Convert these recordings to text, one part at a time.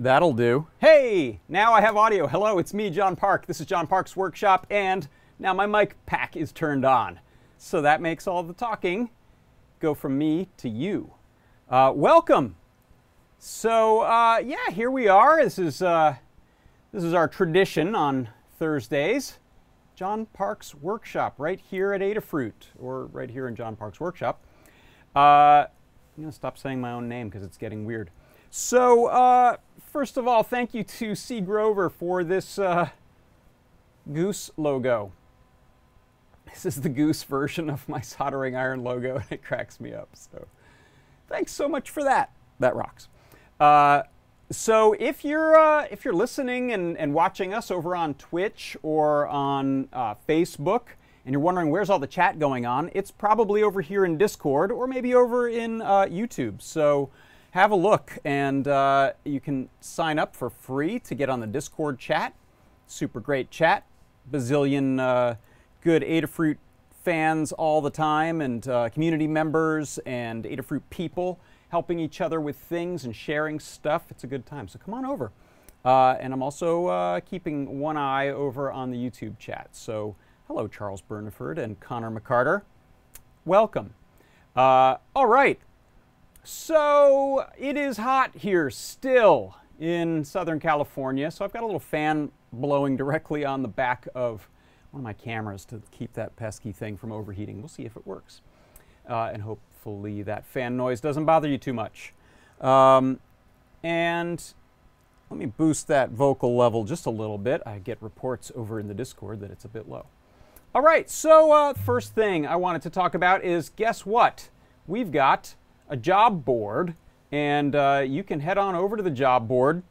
That'll do. Hey, now I have audio. Hello, it's me, John Park. This is John Park's workshop, and now my mic pack is turned on. So that makes all the talking go from me to you. Uh, welcome. So uh, yeah, here we are. This is uh, this is our tradition on Thursdays. John Park's workshop right here at Adafruit, or right here in John Park's workshop. Uh, I'm gonna stop saying my own name because it's getting weird. So uh, first of all, thank you to C. Grover for this uh, goose logo. This is the goose version of my soldering iron logo, and it cracks me up. So thanks so much for that. That rocks. Uh, so if you're uh, if you're listening and, and watching us over on Twitch or on uh, Facebook, and you're wondering where's all the chat going on, it's probably over here in Discord or maybe over in uh, YouTube. So have a look, and uh, you can sign up for free to get on the Discord chat. Super great chat, bazillion uh, good Adafruit fans all the time, and uh, community members and Adafruit people helping each other with things and sharing stuff. It's a good time, so come on over. Uh, and I'm also uh, keeping one eye over on the YouTube chat. So hello, Charles Burniford and Connor McCarter. Welcome. Uh, all right, so it is hot here still in Southern California. So I've got a little fan blowing directly on the back of one of my cameras to keep that pesky thing from overheating. We'll see if it works. Uh, and hopefully that fan noise doesn't bother you too much. Um, and let me boost that vocal level just a little bit. I get reports over in the Discord that it's a bit low. All right, so uh, first thing I wanted to talk about is guess what? We've got a job board, and uh, you can head on over to the job board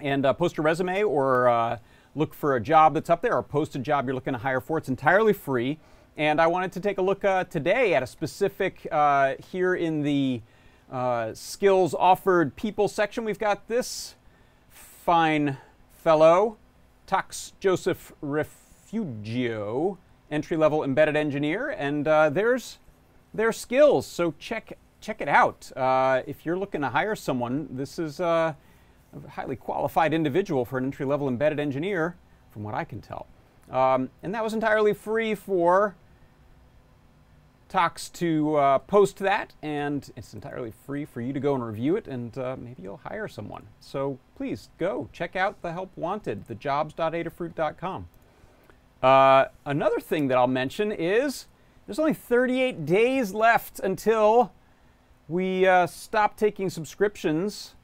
and uh, post a resume or uh, look for a job that's up there or post a job you're looking to hire for. It's entirely free. And I wanted to take a look uh, today at a specific uh, here in the uh, skills offered people section. We've got this fine fellow, Tux Joseph Refugio, entry level embedded engineer, and there's their skills. So check check it out. Uh, if you're looking to hire someone, this is a highly qualified individual for an entry level embedded engineer, from what I can tell. Um, and that was entirely free for Tux to uh, post that, and it's entirely free for you to go and review it, and uh, maybe you'll hire someone. So please go check out the help wanted, thejobs.adafruit.com. Uh, another thing that I'll mention is there's only 38 days left until we uh, stopped taking subscriptions,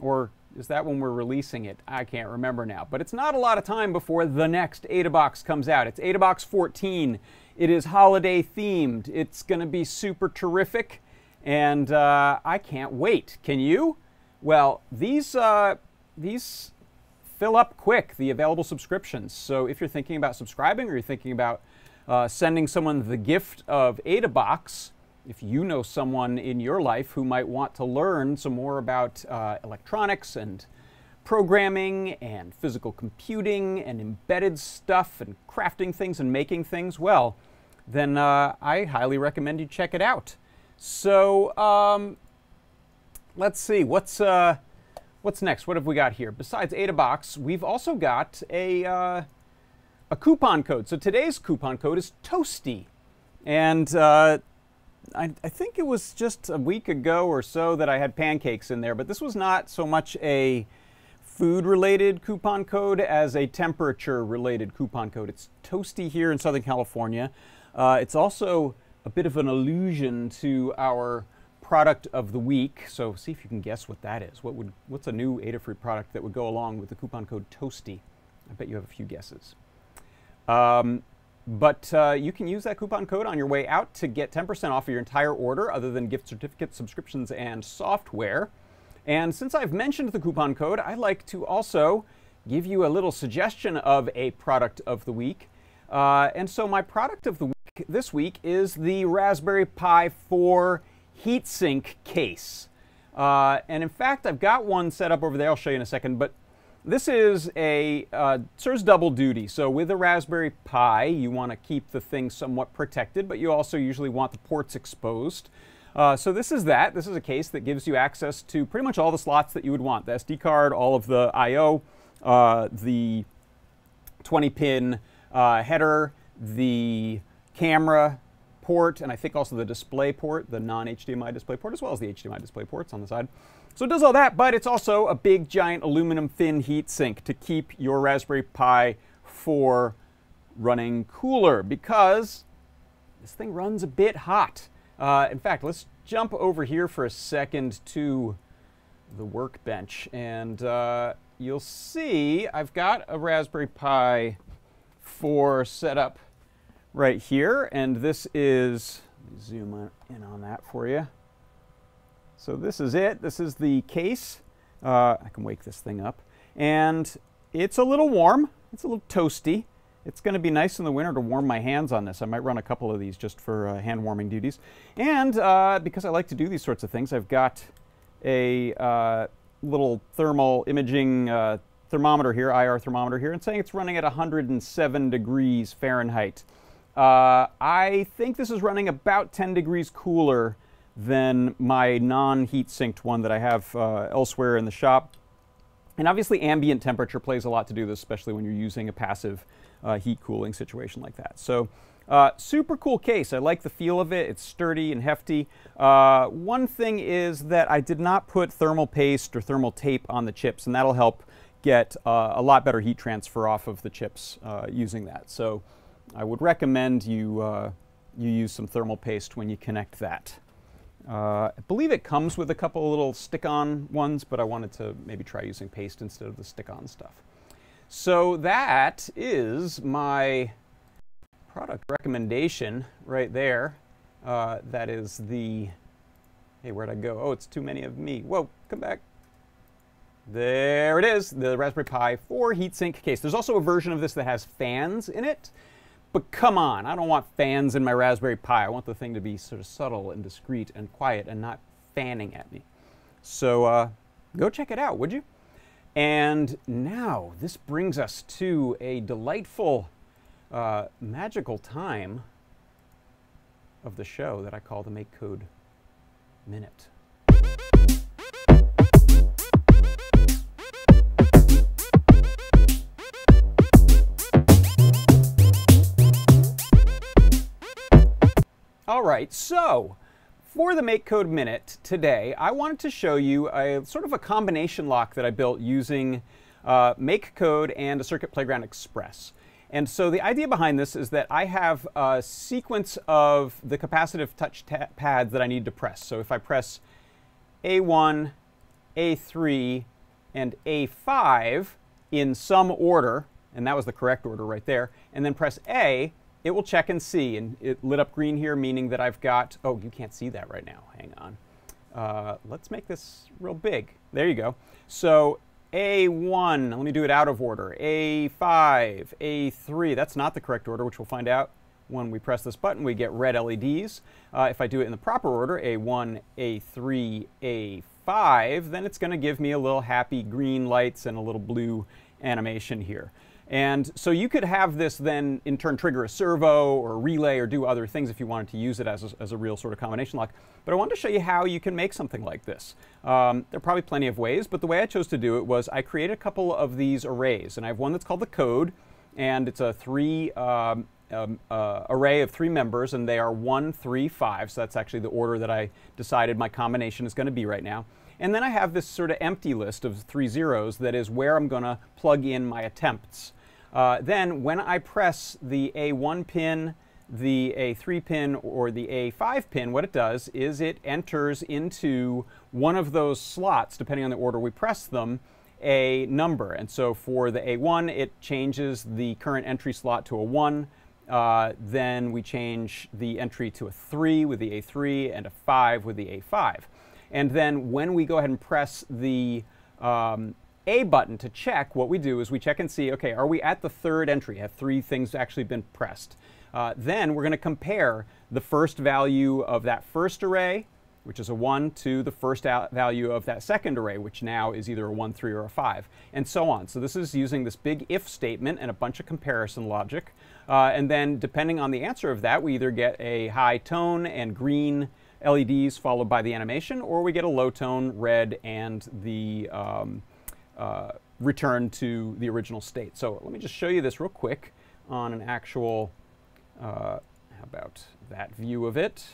or is that when we're releasing it? I can't remember now. But it's not a lot of time before the next AdaBox comes out. It's AdaBox 14. It is holiday themed. It's going to be super terrific, and uh, I can't wait. Can you? Well, these uh, these fill up quick. The available subscriptions. So if you're thinking about subscribing, or you're thinking about uh, sending someone the gift of AdaBox, if you know someone in your life who might want to learn some more about uh, electronics and programming and physical computing and embedded stuff and crafting things and making things, well, then uh, I highly recommend you check it out. So um, let's see, what's, uh, what's next? What have we got here? Besides AdaBox, we've also got a, uh, a coupon code. So today's coupon code is TOASTY. And uh, I, I, think it was just a week ago or so that I had pancakes in there, but this was not so much a food related coupon code as a temperature related coupon code. It's toasty here in Southern California. Uh, it's also a bit of an allusion to our product of the week. So see if you can guess what that is. What would what's a new Adafruit product that would go along with the coupon code Toasty? I bet you have a few guesses. Um, but uh, you can use that coupon code on your way out to get 10% off of your entire order, other than gift certificates, subscriptions, and software. And since I've mentioned the coupon code, I'd like to also give you a little suggestion of a product of the week. Uh, and so my product of the week this week is the Raspberry Pi 4 heatsink case. Uh, and in fact, I've got one set up over there. I'll show you in a second. But this is a, uh, serves double duty. So with a Raspberry Pi, you want to keep the thing somewhat protected, but you also usually want the ports exposed. Uh, so this is that. This is a case that gives you access to pretty much all the slots that you would want. The SD card, all of the I.O., uh, the 20 pin uh, header, the camera port, and I think also the display port, the non-HDMI display port, as well as the HDMI display ports on the side. So it does all that, but it's also a big, giant aluminum thin heat sink to keep your Raspberry Pi 4 running cooler because this thing runs a bit hot. Uh, in fact, let's jump over here for a second to the workbench and uh, you'll see I've got a Raspberry Pi 4 set up right here and this is, zoom in on that for you. So this is it. This is the case. Uh, I can wake this thing up. And it's a little warm. It's a little toasty. It's going to be nice in the winter to warm my hands on this. I might run a couple of these just for uh, hand warming duties. And uh, because I like to do these sorts of things, I've got a uh, little thermal imaging uh, thermometer here, IR thermometer here, and saying it's running at 107 degrees Fahrenheit. Uh, I think this is running about 10 degrees cooler than my non-heat sinked one that I have uh, elsewhere in the shop. And obviously ambient temperature plays a lot to do this, especially when you're using a passive uh, heat cooling situation like that. So uh, super cool case. I like the feel of it. It's sturdy and hefty. Uh, one thing is that I did not put thermal paste or thermal tape on the chips, and that'll help get uh, a lot better heat transfer off of the chips uh, using that. So I would recommend you, you use some thermal paste when you connect that. Uh, I believe it comes with a couple little stick-on ones, but I wanted to maybe try using paste instead of the stick-on stuff. So that is my product recommendation right there. Uh, that is the, hey, where'd I go? Oh, it's too many of me. Whoa, come back. There it is, the Raspberry Pi 4 heatsink case. There's also a version of this that has fans in it. But come on, I don't want fans in my Raspberry Pi. I want the thing to be sort of subtle and discreet and quiet and not fanning at me. So uh, go check it out, would you? And now this brings us to a delightful, uh, magical time of the show that I call the Make Code Minute. All right, so for the MakeCode Minute today, I wanted to show you a sort of a combination lock that I built using uh, MakeCode and a Circuit Playground Express. And so the idea behind this is that I have a sequence of the capacitive touch pads that I need to press. So if I press A1, A3, and A5 in some order, and that was the correct order right there, and then press A, it will check and see. And it lit up green here, meaning that I've got, oh, you can't see that right now. Hang on. Uh, let's make this real big. There you go. So A1, let me do it out of order. A5, A3, that's not the correct order, which we'll find out when we press this button. We get red LEDs. Uh, if I do it in the proper order, A1, A3, A5, then it's going to give me a little happy green lights and a little blue animation here. And so you could have this then in turn trigger a servo or a relay or do other things if you wanted to use it as a, as a real sort of combination lock. But I wanted to show you how you can make something like this. Um, there are probably plenty of ways, but the way I chose to do it was I created a couple of these arrays. And I have one that's called the code, and it's a three um, um, uh, array of three members, and they are one, three, five. So that's actually the order that I decided my combination is going to be right now. And then I have this sort of empty list of three zeros that is where I'm going to plug in my attempts. Uh, then when I press the A1 pin, the A3 pin, or the A5 pin, what it does is it enters into one of those slots, depending on the order we press them, a number. And so for the A1, it changes the current entry slot to a 1. Uh, then we change the entry to a 3 with the A3 and a 5 with the A5. And then when we go ahead and press the um, A button to check, what we do is we check and see, okay, are we at the third entry? Have three things actually been pressed? Uh, then we're going to compare the first value of that first array, which is a 1, to the first value of that second array, which now is either a 1, 3, or a 5, and so on. So this is using this big if statement and a bunch of comparison logic. Uh, and then depending on the answer of that, we either get a high tone and green LEDs followed by the animation, or we get a low tone red and the um, uh, return to the original state. So let me just show you this real quick on an actual, uh, how about that view of it.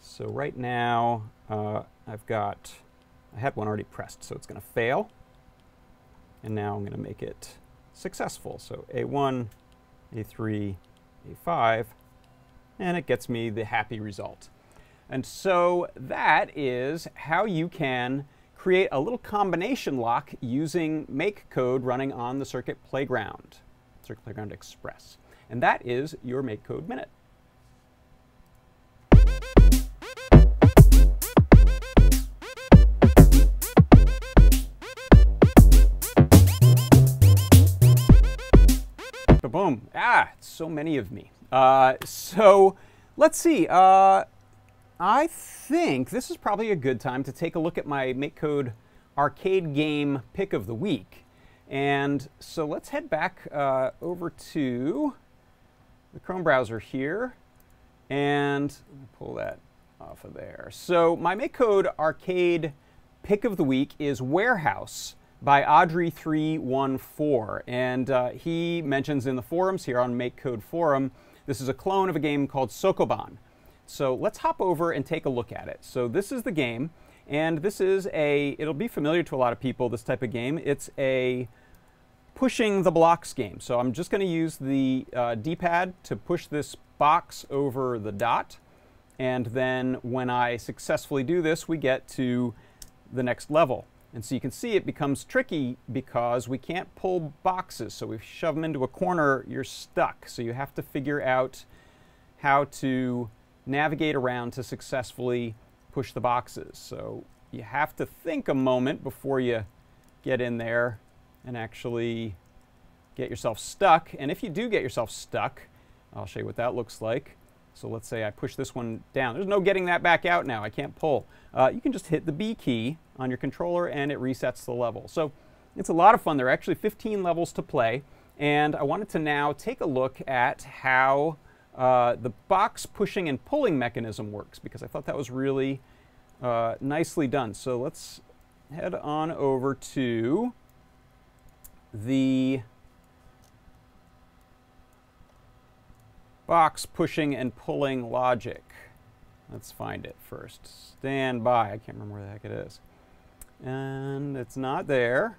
So right now, uh, I've got, I had one already pressed, so it's going to fail. And now I'm going to make it successful. So A1, A3, A5, and it gets me the happy result. And so that is how you can create a little combination lock using make code running on the Circuit Playground, Circuit Playground Express. And that is your make code minute. boom. Ah, so many of me. Uh, so let's see. Uh, I think this is probably a good time to take a look at my MakeCode arcade game pick of the week. And so let's head back uh, over to the Chrome browser here and pull that off of there. So my MakeCode arcade pick of the week is Warehouse by Audrey314. And uh, he mentions in the forums here on MakeCode Forum, this is a clone of a game called Sokoban. So let's hop over and take a look at it. So this is the game, and this is a, it'll be familiar to a lot of people, this type of game. It's a pushing the blocks game. So I'm just going to use the uh, D-pad to push this box over the dot. And then when I successfully do this, we get to the next level. And so you can see it becomes tricky because we can't pull boxes. So we shove them into a corner, you're stuck. So you have to figure out how to navigate around to successfully push the boxes. So you have to think a moment before you get in there and actually get yourself stuck. And if you do get yourself stuck, I'll show you what that looks like. So let's say I push this one down. There's no getting that back out now. I can't pull. Uh, you can just hit the B key on your controller and it resets the level. So it's a lot of fun. There are actually 15 levels to play. And I wanted to now take a look at how uh, the box pushing and pulling mechanism works because I thought that was really uh, nicely done. So let's head on over to the box pushing and pulling logic. Let's find it first. Stand by. I can't remember where the heck it is. And it's not there.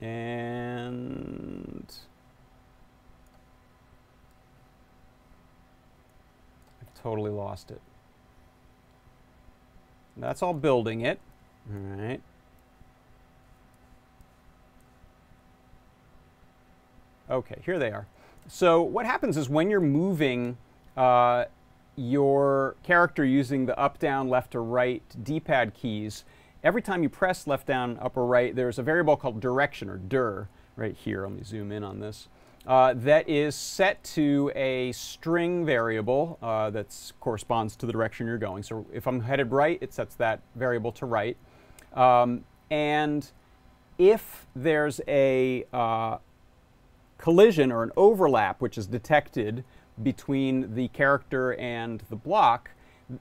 And totally lost it. That's all building it. All right. Okay, here they are. So what happens is when you're moving uh, your character using the up, down, left, or right D-pad keys, every time you press left, down, up, or right, there's a variable called direction, or dir, right here. Let me zoom in on this. Uh, that is set to a string variable uh, that corresponds to the direction you're going. So if I'm headed right, it sets that variable to right. Um, and if there's a, uh, collision or an overlap which is detected between the character and the block,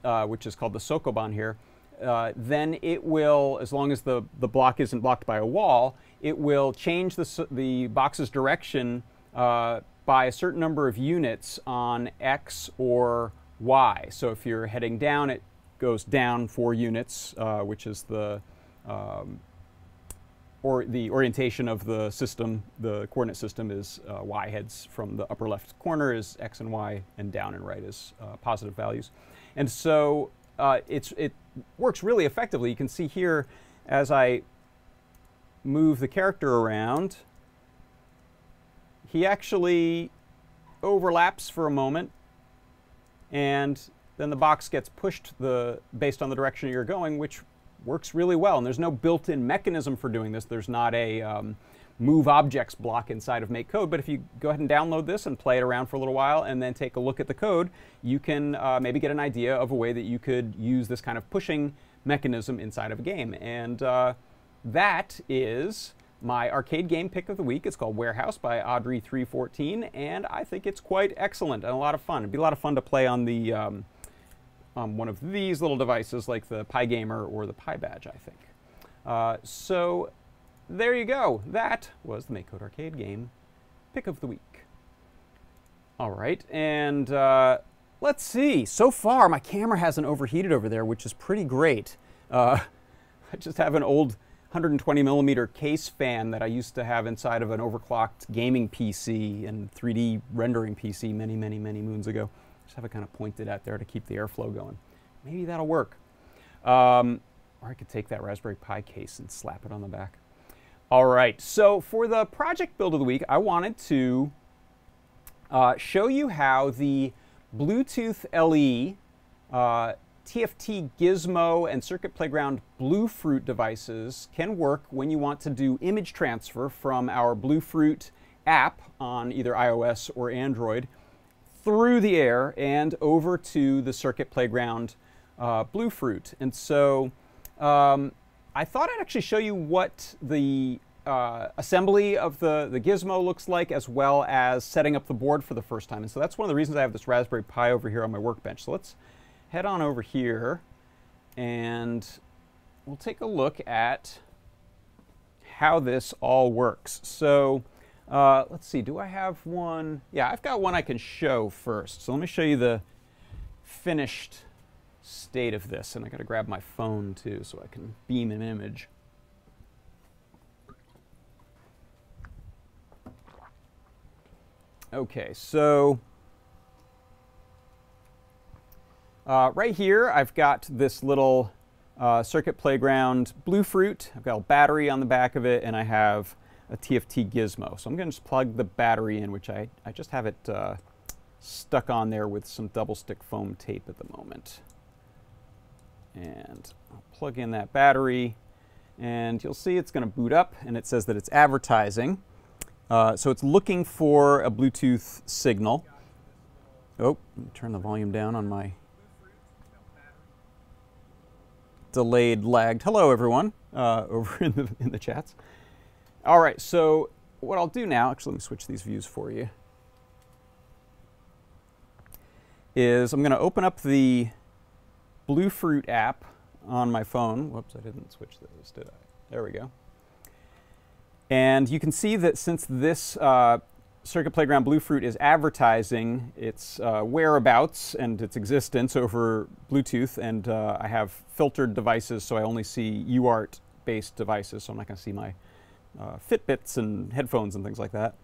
uh, which is called the Sokoban here, uh, then it will, as long as the, the block isn't blocked by a wall, it will change the, the box's direction uh, by a certain number of units on X or Y. So if you're heading down, it goes down four units, uh, which is the um, or the orientation of the system, the coordinate system is uh, y heads from the upper left corner is x and y, and down and right is uh, positive values. And so uh, it works really effectively. You can see here as I move the character around, he actually overlaps for a moment, and then the box gets pushed the, based on the direction you're going, which works really well. And there's no built-in mechanism for doing this. There's not a um, move objects block inside of make code. But if you go ahead and download this and play it around for a little while and then take a look at the code, you can uh, maybe get an idea of a way that you could use this kind of pushing mechanism inside of a game. And uh, that is my arcade game pick of the week. It's called Warehouse by Audrey314, and I think it's quite excellent and a lot of fun. It'd be a lot of fun to play on the um, on one of these little devices like the PyGamer or the PyBadge, I think. Uh, so there you go. That was the MakeCode Arcade game pick of the week. All right, and uh, let's see. So far, my camera hasn't overheated over there, which is pretty great. Uh, I just have an old 120 millimeter case fan that I used to have inside of an overclocked gaming PC and 3D rendering PC many, many, many moons ago. Just have it kind of pointed at there to keep the airflow going. Maybe that'll work. Um, or I could take that Raspberry Pi case and slap it on the back. All right, so for the project build of the week, I wanted to uh, show you how the Bluetooth LE, uh, TFT Gizmo, and Circuit Playground Bluefruit devices can work when you want to do image transfer from our Bluefruit app on either iOS or Android through the air and over to the Circuit Playground uh, Bluefruit. And so um, I thought I'd actually show you what the uh, assembly of the, the gizmo looks like, as well as setting up the board for the first time. And so that's one of the reasons I have this Raspberry Pi over here on my workbench. So let's head on over here and we'll take a look at how this all works. So uh, let's see, do I have one? Yeah, I've got one I can show first. So let me show you the finished state of this. And I got to grab my phone too so I can beam an image. Okay, so uh, right here I've got this little uh, Circuit Playground Bluefruit. I've got a battery on the back of it and I have a TFT gizmo. So I'm going to just plug the battery in, which I, I just have it uh, stuck on there with some double stick foam tape at the moment. And I'll plug in that battery and you'll see it's going to boot up and it says that it's advertising. Uh, so it's looking for a Bluetooth signal. Oh, turn the volume down on my delayed, lagged. Hello, everyone, uh, over in the, in the chats. All right, so what I'll do now, actually, let me switch these views for you, is I'm going to open up the Bluefruit app on my phone. Whoops, I didn't switch those, did I? There we go. And you can see that since this uh, Circuit Playground Bluefruit is advertising its uh, whereabouts and its existence over Bluetooth, and uh, I have filtered devices, so I only see UART-based devices, so I'm not going to see my uh, Fitbits and headphones and things like that.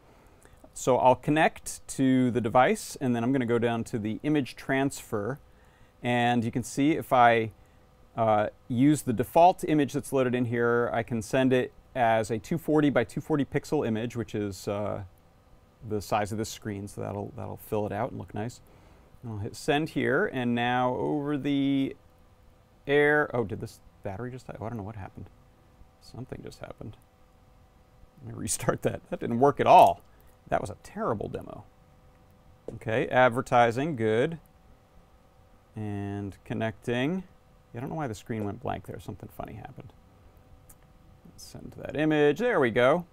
So I'll connect to the device, and then I'm going to go down to the image transfer, and you can see if I uh, use the default image that's loaded in here, I can send it as a 240 by 240 pixel image, which is uh, the size of the screen, so that'll, that'll fill it out and look nice. And I'll hit send here, and now over the air, oh, did this battery just? Oh, I don't know what happened. Something just happened. Let me restart that. That didn't work at all. That was a terrible demo. Okay, advertising, good. And connecting. I don't know why the screen went blank there. Something funny happened. Send that image. There we go.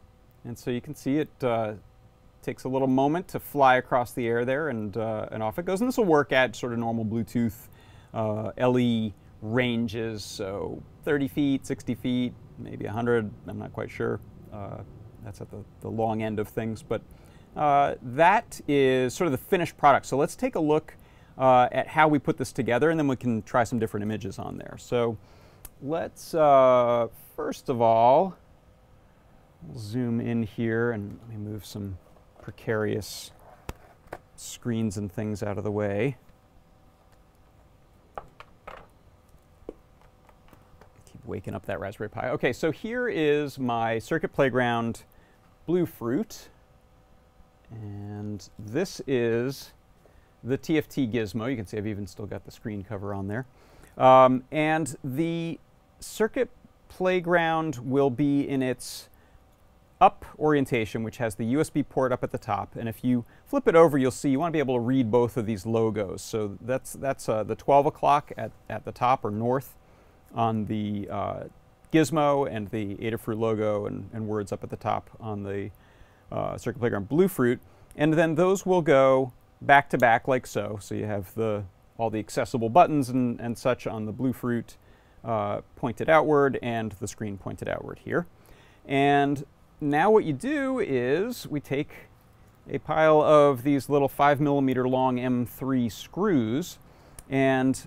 And so you can see it uh, takes a little moment to fly across the air there, and, uh, and off it goes. And this will work at sort of normal Bluetooth uh, LE ranges, so 30 feet, 60 feet, maybe 100. I'm not quite sure. Uh, that's at the, the long end of things. But uh, that is sort of the finished product. So let's take a look uh, at how we put this together, and then we can try some different images on there. So let's uh, first of all, zoom in here and let me move some precarious screens and things out of the way. Keep waking up that Raspberry Pi. Okay, so here is my Circuit Playground Bluefruit. And this is the TFT gizmo. You can see I've even still got the screen cover on there. Um, and the Circuit Playground will be in its up orientation, which has the USB port up at the top. And if you flip it over, you'll see you want to be able to read both of these logos. So that's, that's uh, the 12 o'clock at, at the top or north on the uh, gizmo and the Adafruit logo and, and, words up at the top on the uh, Circuit Playground Bluefruit. And then those will go back to back like so. So you have the all the accessible buttons and, and such on the Bluefruit uh, pointed outward and the screen pointed outward here. And now what you do is we take a pile of these little 5 millimeter long M3 screws and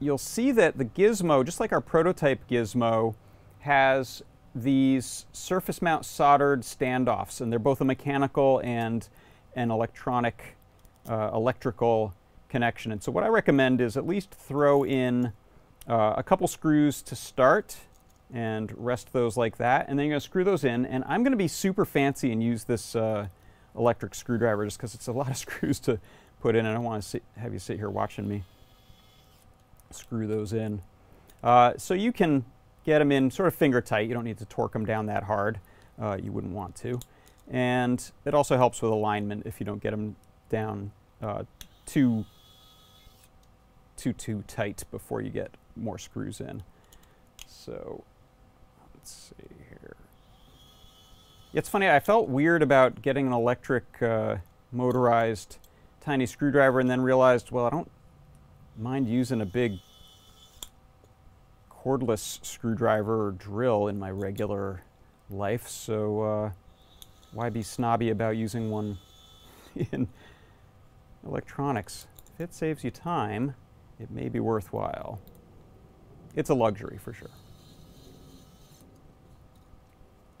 you'll see that the gizmo, just like our prototype gizmo, has these surface mount soldered standoffs and they're both a mechanical and an electronic uh, electrical connection. And so what I recommend is at least throw in uh, a couple screws to start and rest those like that. And then you're to screw those in. And I'm to be super fancy and use this uh, electric screwdriver just because it's a lot of screws to put in. And I don't want to have you sit here watching me screw those in. Uh, so you can get them in sort of finger tight. You don't need to torque them down that hard. Uh, you wouldn't want to. And it also helps with alignment if you don't get them down uh, too, too, too tight before you get more screws in. So let's see here. It's funny, I felt weird about getting an electric uh, motorized tiny screwdriver and then realized, well, I don't mind using a big cordless screwdriver or drill in my regular life, so uh, why be snobby about using one in electronics? If it saves you time, it may be worthwhile. It's a luxury for sure.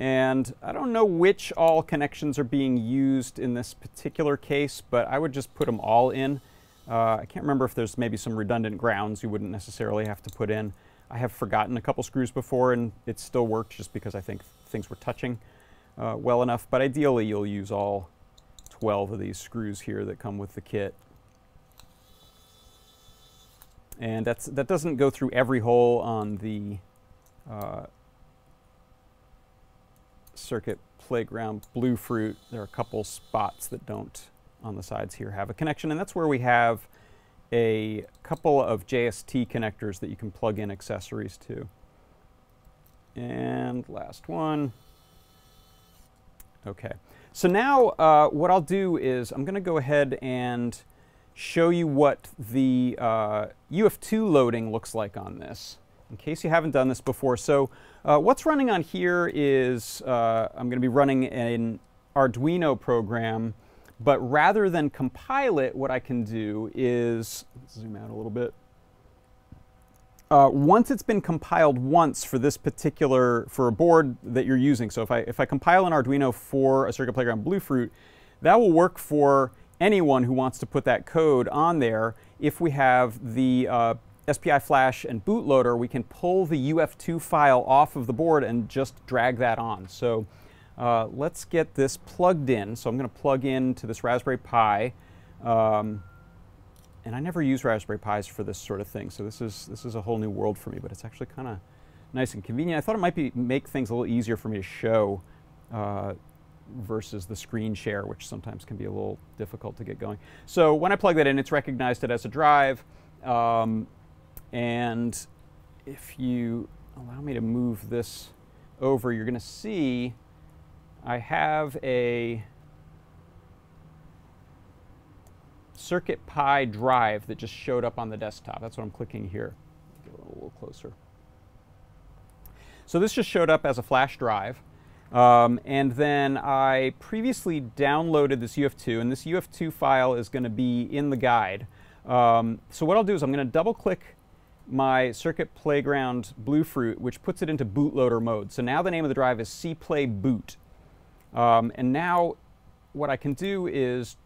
And I don't know which all connections are being used in this particular case, but I would just put them all in. Uh, I can't remember if there's maybe some redundant grounds you wouldn't necessarily have to put in. I have forgotten a couple screws before and it still worked just because I think things were touching uh, well enough. But ideally you'll use all 12 of these screws here that come with the kit. And that's, that doesn't go through every hole on the uh, Circuit Playground Bluefruit. There are a couple spots that don't on the sides here have a connection, and that's where we have a couple of JST connectors that you can plug in accessories to. And last one. Okay, so now uh, what I'll do is I'm going to go ahead and show you what the uh, UF2 loading looks like on this, in case you haven't done this before. So uh, what's running on here is uh, I'm going to be running an Arduino program but rather than compile it, what I can do is, zoom out a little bit. Uh, once it's been compiled once for this particular, for a board that you're using, so if I, if I compile an Arduino for a Circuit Playground Bluefruit, that will work for anyone who wants to put that code on there. If we have the uh, SPI flash and bootloader, we can pull the UF2 file off of the board and just drag that on. So uh, let's get this plugged in. So I'm going to plug into this Raspberry Pi. Um, and I never use Raspberry Pis for this sort of thing, so this is, this is a whole new world for me, but it's actually kind of nice and convenient. I thought it might be, make things a little easier for me to show uh, versus the screen share, which sometimes can be a little difficult to get going. So when I plug that in, it's recognized it as a drive. Um, and if you allow me to move this over, you're going to see I have a CIRCUITPY drive that just showed up on the desktop. That's what I'm clicking here. Get a little closer. So this just showed up as a flash drive. Um, and then I previously downloaded this UF2, and this UF2 file is going to be in the guide. Um, so what I'll do is I'm going to double click my Circuit Playground Bluefruit, which puts it into bootloader mode. So now the name of the drive is cplay boot. Um, and now what I can do is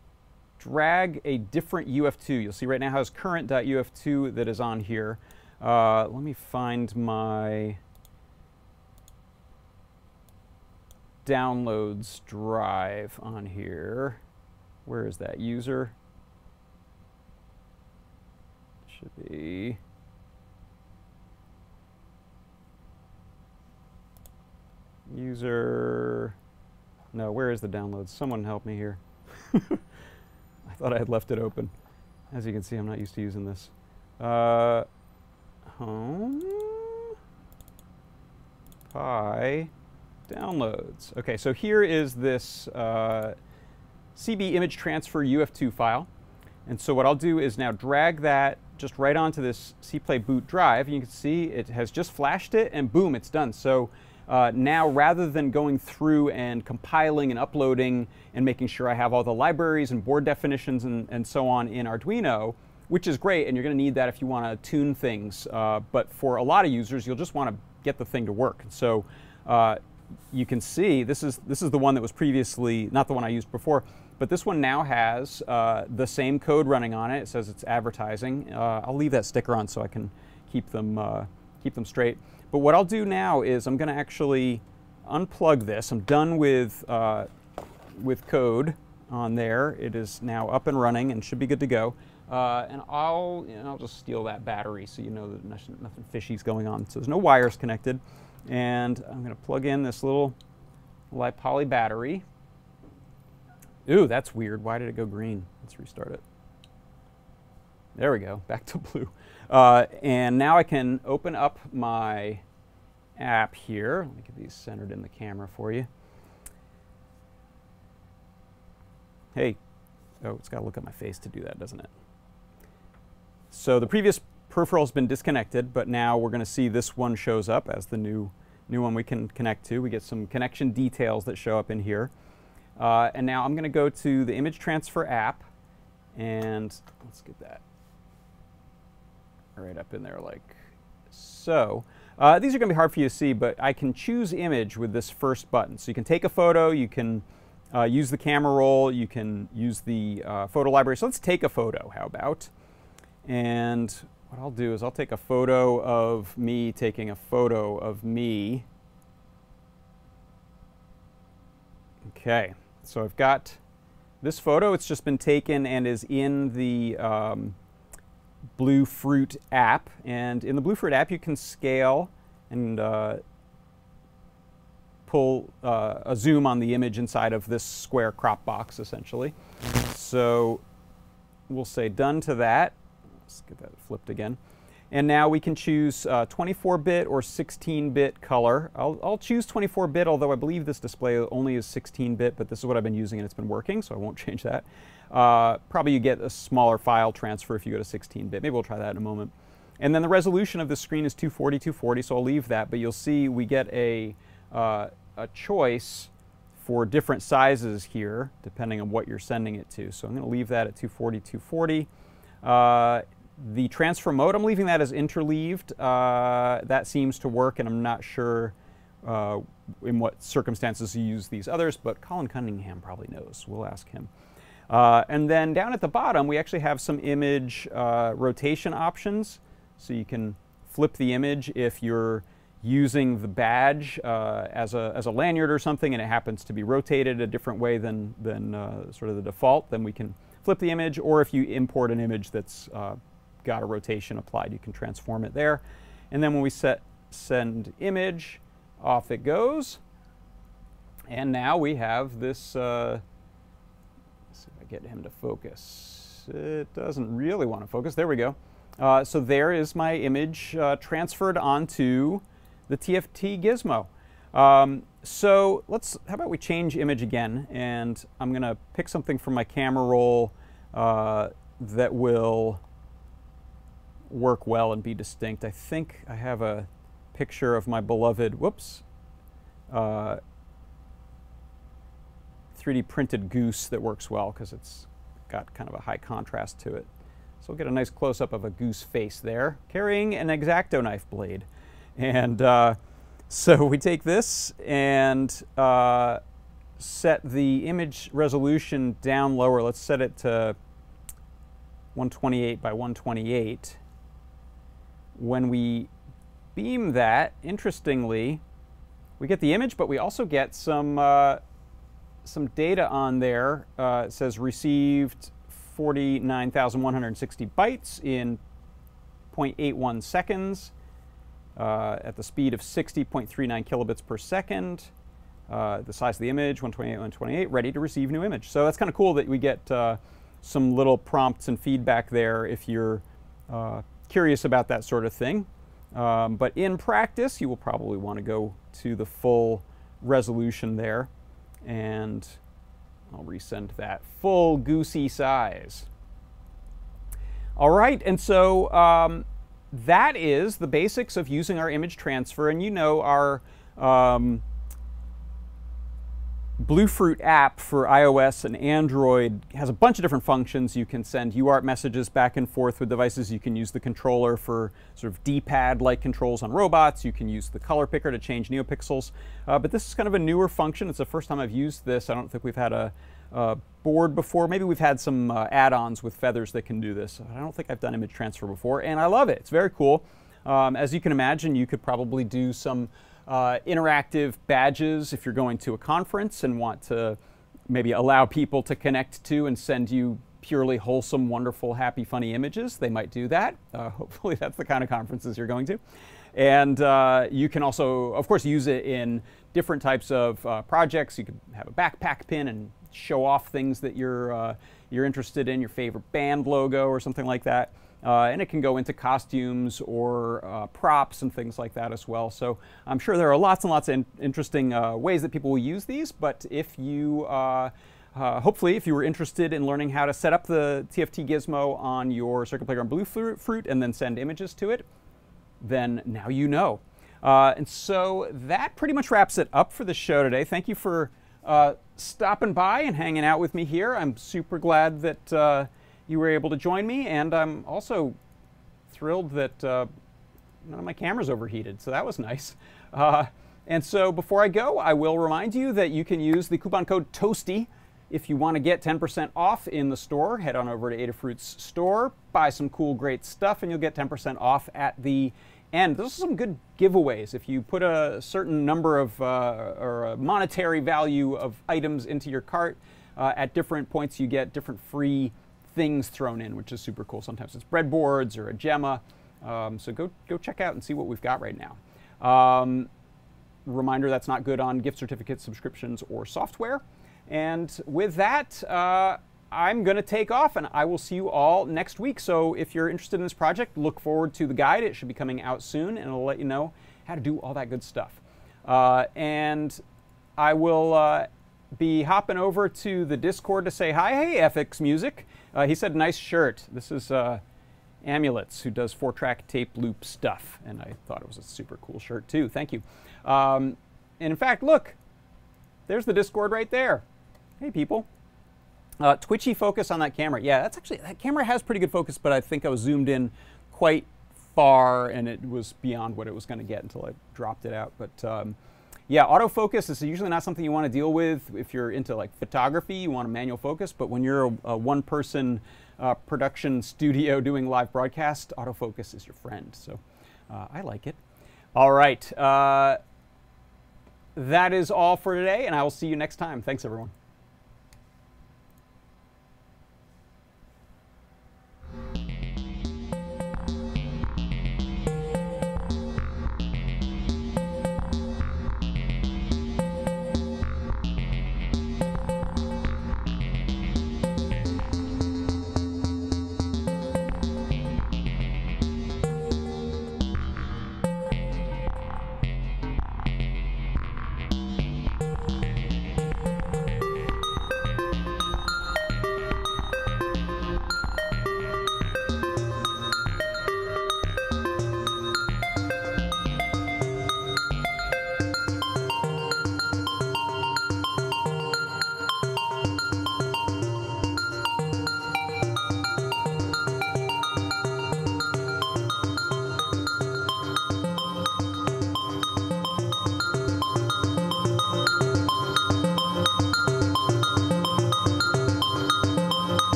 drag a different UF2. You'll see right now has current.uf2 that is on here. Uh, let me find my downloads drive on here. Where is that user? Should be user no, where is the downloads? Someone help me here. I thought I had left it open. As you can see, I'm not used to using this. Uh, home. Pi downloads. Okay, so here is this uh, CB image transfer UF2 file. And so what I'll do is now drag that just right onto this CPlay boot drive. You can see it has just flashed it and boom, it's done. So uh, now rather than going through and compiling and uploading and making sure I have all the libraries and board definitions and, and so on in Arduino, which is great, and you're going to need that if you want to tune things. Uh, but for a lot of users, you'll just want to get the thing to work. So uh, you can see this is this is the one that was previously not the one I used before, but this one now has uh, the same code running on it. It says it's advertising. Uh, I'll leave that sticker on so I can keep them uh, keep them straight. But what I'll do now is I'm going to actually unplug this. I'm done with uh, with code on there. It is now up and running and should be good to go. Uh, and I'll, you know, I'll just steal that battery so you know that nothing, nothing fishy's going on. So there's no wires connected. And I'm going to plug in this little LiPoly battery. Ooh, that's weird. Why did it go green? Let's restart it. There we go, back to blue. Uh, and now I can open up my app here. Let me get these centered in the camera for you. Hey, oh, it's got to look at my face to do that, doesn't it? So the previous peripheral has been disconnected, but now we're going to see this one shows up as the new, new one we can connect to. We get some connection details that show up in here. Uh, and now I'm going to go to the image transfer app, and let's get that right up in there like so. Uh, these are going to be hard for you to see, but I can choose image with this first button. So you can take a photo, you can uh, use the camera roll, you can use the uh, photo library. So let's take a photo, how about? And what I'll do is I'll take a photo of me taking a photo of me. Okay, so I've got this photo. It's just been taken and is in the um, Bluefruit app. And in the Bluefruit app, you can scale and uh, pull uh, a zoom on the image inside of this square crop box, essentially. So we'll say done to that. Let's get that flipped again. And now we can choose 24-bit uh, or 16-bit color. I'll, I'll choose 24-bit, although I believe this display only is 16-bit, but this is what I've been using and it's been working, so I won't change that. Uh, probably you get a smaller file transfer if you go to 16-bit. Maybe we'll try that in a moment. And then the resolution of the screen is 240, 240, so I'll leave that, but you'll see we get a, uh, a choice for different sizes here, depending on what you're sending it to. So I'm going to leave that at 240, 240. Uh, the transfer mode, I'm leaving that as interleaved. Uh, that seems to work, and I'm not sure uh, in what circumstances you use these others, but Collin Cunningham probably knows. We'll ask him. Uh, and then down at the bottom, we actually have some image uh, rotation options. So you can flip the image if you're using the badge uh, as, a, as a lanyard or something and it happens to be rotated a different way than, than uh, sort of the default, then we can flip the image. Or if you import an image that's uh, got a rotation applied, you can transform it there. And then when we set send image, off it goes. And now we have this, uh, see if I get him to focus. It doesn't really want to focus. There we go. Uh, so there is my image uh, transferred onto the TFT gizmo. Um, so let's, how about we change image again, and I'm going to pick something from my camera roll uh, that will work well and be distinct. I think I have a picture of my beloved, whoops, uh, 3D printed goose that works well because it's got kind of a high contrast to it. So we'll get a nice close-up of a goose face there, carrying an X-Acto knife blade. And uh, so we take this and uh, set the image resolution down lower. Let's set it to 128 by 128 when we beam that, interestingly, we get the image, but we also get some, uh, some data on there. Uh, it says received 49,160 bytes in 0.81 seconds uh, at the speed of 60.39 kilobits per second. Uh, the size of the image, 128, 128, ready to receive new image. So that's kind of cool that we get uh, some little prompts and feedback there if you're uh, curious about that sort of thing. Um, but in practice, you will probably want to go to the full resolution there. And I'll resend that full goosey size. All right, and so um, that is the basics of using our image transfer. And you know our um, Bluefruit app for iOS and Android has a bunch of different functions. You can send UART messages back and forth with devices. You can use the controller for sort of D-pad-like controls on robots. You can use the color picker to change neopixels. Uh, but this is kind of a newer function. It's the first time I've used this. I don't think we've had a, a board before. Maybe we've had some uh, add-ons with feathers that can do this. I don't think I've done image transfer before, and I love it. It's very cool. Um, as you can imagine, you could probably do some uh, interactive badges if you're going to a conference and want to maybe allow people to connect to and send you purely wholesome, wonderful, happy, funny images. They might do that. Uh, hopefully, that's the kind of conferences you're going to. And uh, you can also, of course, use it in different types of uh, projects. You could have a backpack pin and show off things that you're, uh, you're interested in, your favorite band logo or something like that. Uh, and it can go into costumes or uh, props and things like that as well. So I'm sure there are lots and lots of in interesting uh, ways that people will use these. But if you, uh, uh, hopefully, if you were interested in learning how to set up the TFT gizmo on your Circuit Playground Bluefruit and then send images to it, then now you know. Uh, and so that pretty much wraps it up for the show today. Thank you for stopping by and hanging out with me here. I'm super glad that you were able to join me, and I'm also thrilled that uh, none of my cameras overheated, so that was nice. Uh, and so before I go, I will remind you that you can use the coupon code TOASTY if you want to get 10% off in the store. Head on over to Adafruit's store, buy some cool, great stuff, and you'll get 10% off at the end. Those are some good giveaways. If you put a certain number of uh, or a monetary value of items into your cart, uh, at different points you get different free things thrown in, which is super cool. Sometimes it's breadboards or a Gemma. Um, so go, go check out and see what we've got right now. Um, reminder that's not good on gift certificates, subscriptions, or software. And with that, uh, I'm going to take off and I will see you all next week. So if you're interested in this project, look forward to the guide. It should be coming out soon and it'll let you know how to do all that good stuff. Uh, and I will uh, be hopping over to the Discord to say hi. Hey, FX Music. Uh, he said, nice shirt. This is uh, Amulets, who does four track tape loop stuff. And I thought it was a super cool shirt, too. Thank you. Um, and in fact, look, there's the Discord right there. Hey, people. Uh, twitchy focus on that camera. Yeah, that's actually, that camera has pretty good focus, but I think I was zoomed in quite far and it was beyond what it was going to get until I dropped it out. But um, yeah, autofocus is usually not something you want to deal with if you're into like photography, you want a manual focus, but when you're a, a one person uh, production studio doing live broadcast, autofocus is your friend. So uh, I like it. All right. Uh, that is all for today, and I will see you next time. Thanks, everyone.